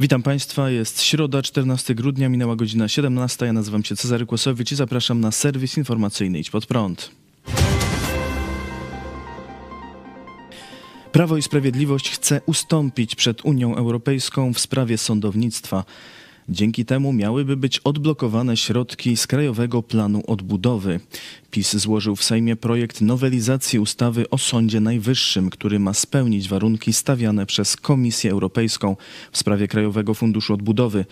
Witam Państwa, jest środa, 14 grudnia, minęła godzina 17. Ja nazywam się Cezary Kłosowicz i zapraszam na serwis informacyjny Idź Pod Prąd. Prawo i Sprawiedliwość chce ustąpić przed Unią Europejską w sprawie sądownictwa. Dzięki temu miałyby być odblokowane środki z Krajowego Planu Odbudowy. PiS złożył w Sejmie projekt nowelizacji ustawy o Sądzie Najwyższym, który ma spełnić warunki stawiane przez Komisję Europejską w sprawie Krajowego Funduszu Odbudowy.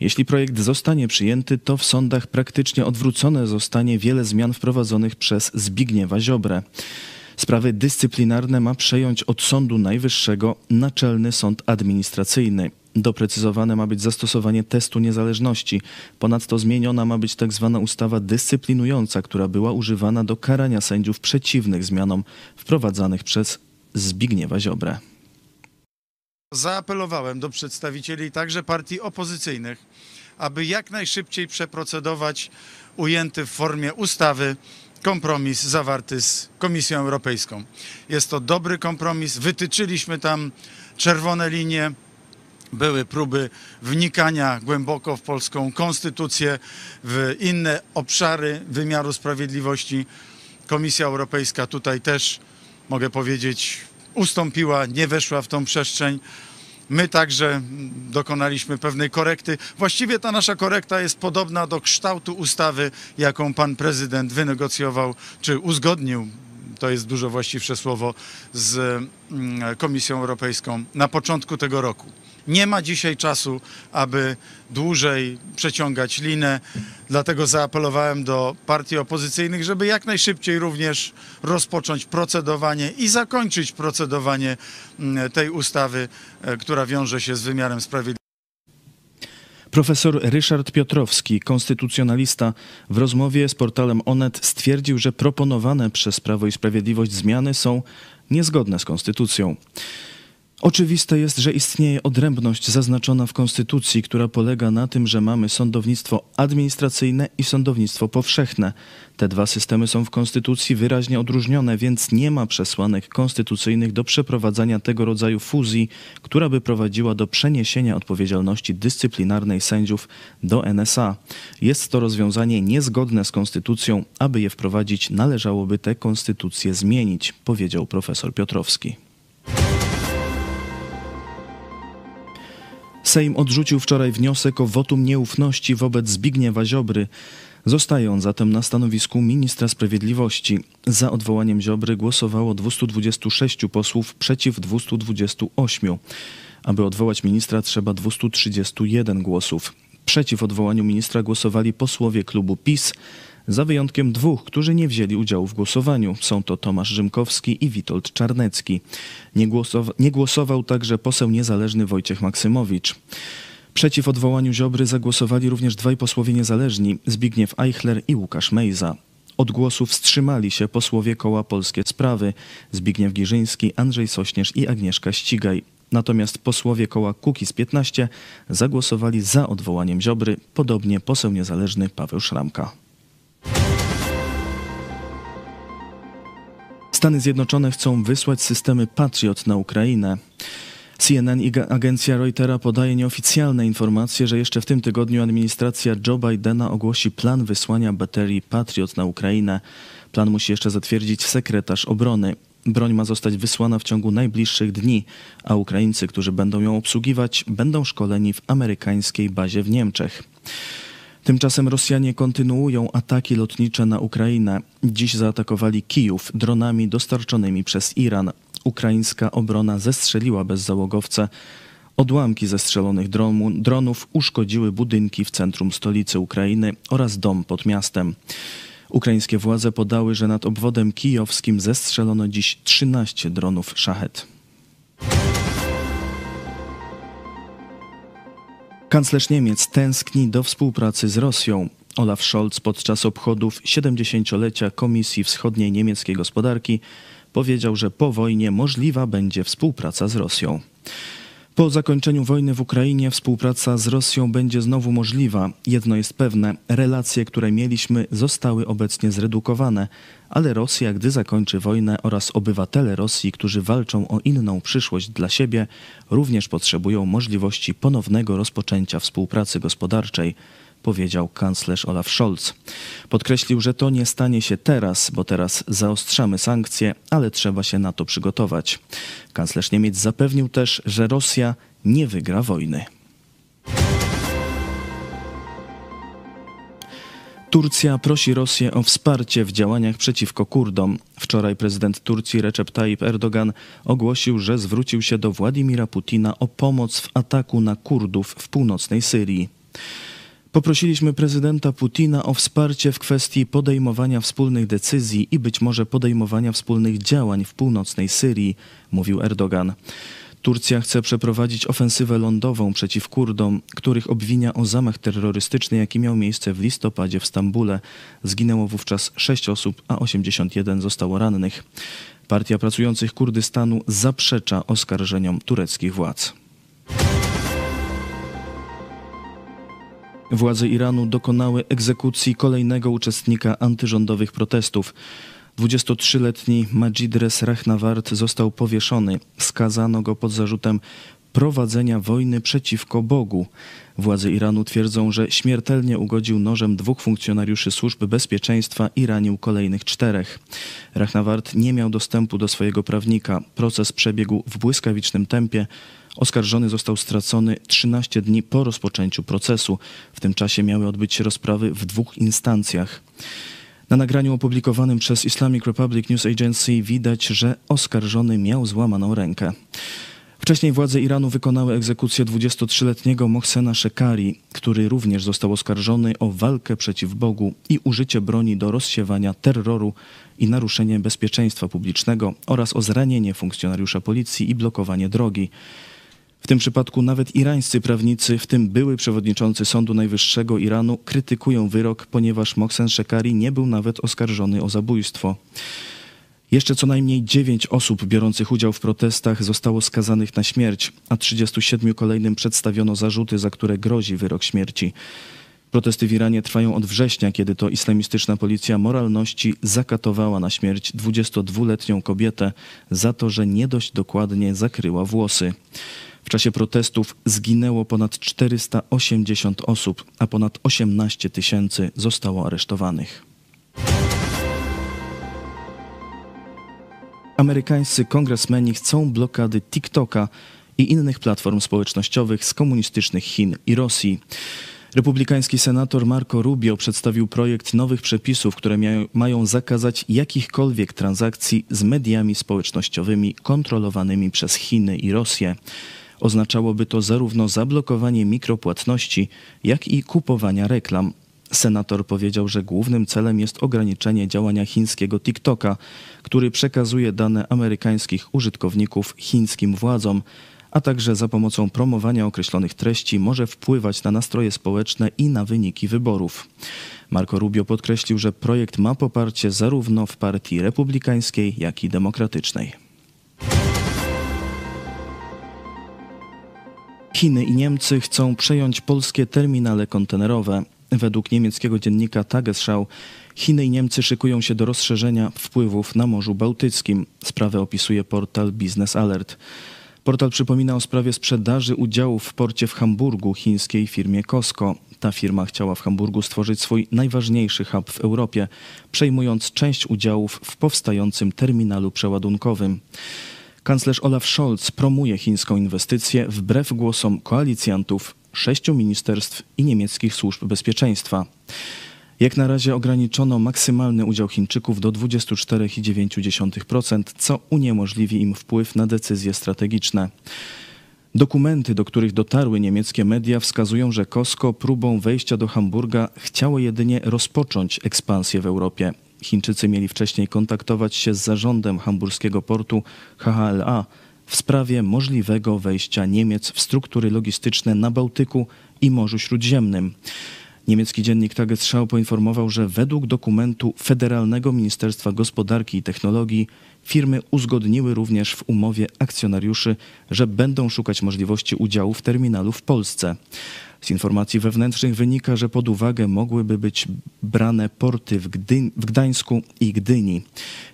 Jeśli projekt zostanie przyjęty, to w sądach praktycznie odwrócone zostanie wiele zmian wprowadzonych przez Zbigniewa Ziobrę. Sprawy dyscyplinarne ma przejąć od Sądu Najwyższego Naczelny Sąd Administracyjny. Doprecyzowane ma być zastosowanie testu niezależności. Ponadto zmieniona ma być tzw. Tak ustawa dyscyplinująca, która była używana do karania sędziów przeciwnych zmianom wprowadzanych przez Zbigniewa Ziobrę. Zaapelowałem do przedstawicieli także partii opozycyjnych, aby jak najszybciej przeprocedować ujęty w formie ustawy kompromis zawarty z Komisją Europejską. Jest to dobry kompromis, wytyczyliśmy tam czerwone linie, były próby wnikania głęboko w polską konstytucję, w inne obszary wymiaru sprawiedliwości. Komisja Europejska tutaj też, mogę powiedzieć, ustąpiła, nie weszła w tą przestrzeń. My także dokonaliśmy pewnej korekty. Właściwie ta nasza korekta jest podobna do kształtu ustawy, jaką pan prezydent wynegocjował czy uzgodnił to jest dużo właściwsze słowo, z mm, Komisją Europejską na początku tego roku. Nie ma dzisiaj czasu, aby dłużej przeciągać linę, dlatego zaapelowałem do partii opozycyjnych, żeby jak najszybciej również rozpocząć procedowanie i zakończyć procedowanie mm, tej ustawy, e, która wiąże się z wymiarem sprawiedliwości. Profesor Ryszard Piotrowski, konstytucjonalista, w rozmowie z portalem Onet stwierdził, że proponowane przez Prawo i Sprawiedliwość zmiany są niezgodne z konstytucją. Oczywiste jest, że istnieje odrębność zaznaczona w Konstytucji, która polega na tym, że mamy sądownictwo administracyjne i sądownictwo powszechne. Te dwa systemy są w Konstytucji wyraźnie odróżnione, więc nie ma przesłanek konstytucyjnych do przeprowadzania tego rodzaju fuzji, która by prowadziła do przeniesienia odpowiedzialności dyscyplinarnej sędziów do NSA. Jest to rozwiązanie niezgodne z Konstytucją. Aby je wprowadzić, należałoby tę konstytucję zmienić, powiedział profesor Piotrowski. Sejm odrzucił wczoraj wniosek o wotum nieufności wobec Zbigniewa Ziobry. Zostaje on zatem na stanowisku ministra sprawiedliwości. Za odwołaniem Ziobry głosowało 226 posłów przeciw 228. Aby odwołać ministra trzeba 231 głosów. Przeciw odwołaniu ministra głosowali posłowie klubu PiS, za wyjątkiem dwóch, którzy nie wzięli udziału w głosowaniu. Są to Tomasz Rzymkowski i Witold Czarnecki. Nie, nie głosował także poseł niezależny Wojciech Maksymowicz. Przeciw odwołaniu Ziobry zagłosowali również dwaj posłowie niezależni, Zbigniew Eichler i Łukasz Mejza. Od głosu wstrzymali się posłowie koła Polskie Sprawy, Zbigniew Giżyński, Andrzej Sośnierz i Agnieszka Ścigaj. Natomiast posłowie koła Kukiz 15 zagłosowali za odwołaniem Ziobry, podobnie poseł niezależny Paweł Szramka. Stany Zjednoczone chcą wysłać systemy Patriot na Ukrainę. CNN i agencja Reutera podaje nieoficjalne informacje, że jeszcze w tym tygodniu administracja Joe Bidena ogłosi plan wysłania baterii Patriot na Ukrainę. Plan musi jeszcze zatwierdzić sekretarz obrony. Broń ma zostać wysłana w ciągu najbliższych dni, a Ukraińcy, którzy będą ją obsługiwać, będą szkoleni w amerykańskiej bazie w Niemczech. Tymczasem Rosjanie kontynuują ataki lotnicze na Ukrainę. Dziś zaatakowali Kijów dronami dostarczonymi przez Iran. Ukraińska obrona zestrzeliła bezzałogowce. Odłamki zestrzelonych dronów uszkodziły budynki w centrum stolicy Ukrainy oraz dom pod miastem. Ukraińskie władze podały, że nad obwodem kijowskim zestrzelono dziś 13 dronów szachet. Kanclerz Niemiec tęskni do współpracy z Rosją. Olaf Scholz podczas obchodów 70-lecia Komisji Wschodniej Niemieckiej Gospodarki powiedział, że po wojnie możliwa będzie współpraca z Rosją. Po zakończeniu wojny w Ukrainie współpraca z Rosją będzie znowu możliwa. Jedno jest pewne, relacje, które mieliśmy, zostały obecnie zredukowane, ale Rosja, gdy zakończy wojnę oraz obywatele Rosji, którzy walczą o inną przyszłość dla siebie, również potrzebują możliwości ponownego rozpoczęcia współpracy gospodarczej powiedział kanclerz Olaf Scholz. Podkreślił, że to nie stanie się teraz, bo teraz zaostrzamy sankcje, ale trzeba się na to przygotować. Kanclerz Niemiec zapewnił też, że Rosja nie wygra wojny. Turcja prosi Rosję o wsparcie w działaniach przeciwko Kurdom. Wczoraj prezydent Turcji Recep Tayyip Erdogan ogłosił, że zwrócił się do Władimira Putina o pomoc w ataku na Kurdów w północnej Syrii. Poprosiliśmy prezydenta Putina o wsparcie w kwestii podejmowania wspólnych decyzji i być może podejmowania wspólnych działań w północnej Syrii, mówił Erdogan. Turcja chce przeprowadzić ofensywę lądową przeciw Kurdom, których obwinia o zamach terrorystyczny, jaki miał miejsce w listopadzie w Stambule. Zginęło wówczas 6 osób, a 81 zostało rannych. Partia Pracujących Kurdystanu zaprzecza oskarżeniom tureckich władz. Władze Iranu dokonały egzekucji kolejnego uczestnika antyrządowych protestów. 23-letni Majid Res Rahnavard został powieszony. Skazano go pod zarzutem prowadzenia wojny przeciwko Bogu. Władze Iranu twierdzą, że śmiertelnie ugodził nożem dwóch funkcjonariuszy służb bezpieczeństwa i ranił kolejnych czterech. Rahnavard nie miał dostępu do swojego prawnika. Proces przebiegł w błyskawicznym tempie. Oskarżony został stracony 13 dni po rozpoczęciu procesu. W tym czasie miały odbyć się rozprawy w dwóch instancjach. Na nagraniu opublikowanym przez Islamic Republic News Agency widać, że oskarżony miał złamaną rękę. Wcześniej władze Iranu wykonały egzekucję 23-letniego Mohsena Shekari, który również został oskarżony o walkę przeciw Bogu i użycie broni do rozsiewania terroru i naruszenie bezpieczeństwa publicznego oraz o zranienie funkcjonariusza policji i blokowanie drogi. W tym przypadku nawet irańscy prawnicy, w tym były przewodniczący Sądu Najwyższego Iranu, krytykują wyrok, ponieważ Mohsen Shekari nie był nawet oskarżony o zabójstwo. Jeszcze co najmniej 9 osób biorących udział w protestach zostało skazanych na śmierć, a 37 kolejnym przedstawiono zarzuty, za które grozi wyrok śmierci. Protesty w Iranie trwają od września, kiedy to islamistyczna policja moralności zakatowała na śmierć 22-letnią kobietę za to, że nie dość dokładnie zakryła włosy. W czasie protestów zginęło ponad 480 osób, a ponad 18 tysięcy zostało aresztowanych. Amerykańscy kongresmeni chcą blokady TikToka i innych platform społecznościowych z komunistycznych Chin i Rosji. Republikański senator Marco Rubio przedstawił projekt nowych przepisów, które mają zakazać jakichkolwiek transakcji z mediami społecznościowymi kontrolowanymi przez Chiny i Rosję. Oznaczałoby to zarówno zablokowanie mikropłatności, jak i kupowania reklam. Senator powiedział, że głównym celem jest ograniczenie działania chińskiego TikToka, który przekazuje dane amerykańskich użytkowników chińskim władzom, a także za pomocą promowania określonych treści może wpływać na nastroje społeczne i na wyniki wyborów. Marco Rubio podkreślił, że projekt ma poparcie zarówno w partii republikańskiej, jak i demokratycznej. Chiny i Niemcy chcą przejąć polskie terminale kontenerowe. Według niemieckiego dziennika Tagesschau Chiny i Niemcy szykują się do rozszerzenia wpływów na Morzu Bałtyckim. Sprawę opisuje portal Business Alert. Portal przypomina o sprawie sprzedaży udziałów w porcie w Hamburgu chińskiej firmie Costco. Ta firma chciała w Hamburgu stworzyć swój najważniejszy hub w Europie, przejmując część udziałów w powstającym terminalu przeładunkowym. Kanclerz Olaf Scholz promuje chińską inwestycję wbrew głosom koalicjantów, sześciu ministerstw i niemieckich służb bezpieczeństwa. Jak na razie ograniczono maksymalny udział Chińczyków do 24,9%, co uniemożliwi im wpływ na decyzje strategiczne. Dokumenty, do których dotarły niemieckie media, wskazują, że Costco próbą wejścia do Hamburga chciało jedynie rozpocząć ekspansję w Europie. Chińczycy mieli wcześniej kontaktować się z zarządem hamburskiego portu HHLA w sprawie możliwego wejścia Niemiec w struktury logistyczne na Bałtyku i Morzu Śródziemnym. Niemiecki dziennik Tagesschau poinformował, że według dokumentu Federalnego Ministerstwa Gospodarki i Technologii firmy uzgodniły również w umowie akcjonariuszy, że będą szukać możliwości udziału w terminalu w Polsce. Z informacji wewnętrznych wynika, że pod uwagę mogłyby być brane porty w, w Gdańsku i Gdyni.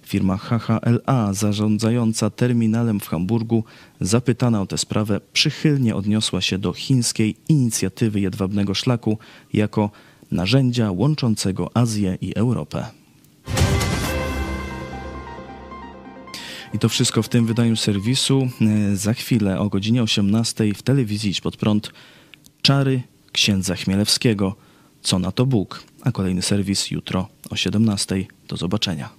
Firma HHLA zarządzająca terminalem w Hamburgu, zapytana o tę sprawę, przychylnie odniosła się do chińskiej inicjatywy jedwabnego szlaku jako narzędzia łączącego Azję i Europę. I to wszystko w tym wydaniu serwisu. E, Za chwilę o godzinie 18 w telewizji Pod Prąd Czary księdza Chmielewskiego. Co na to Bóg? A kolejny serwis jutro o 17. Do zobaczenia.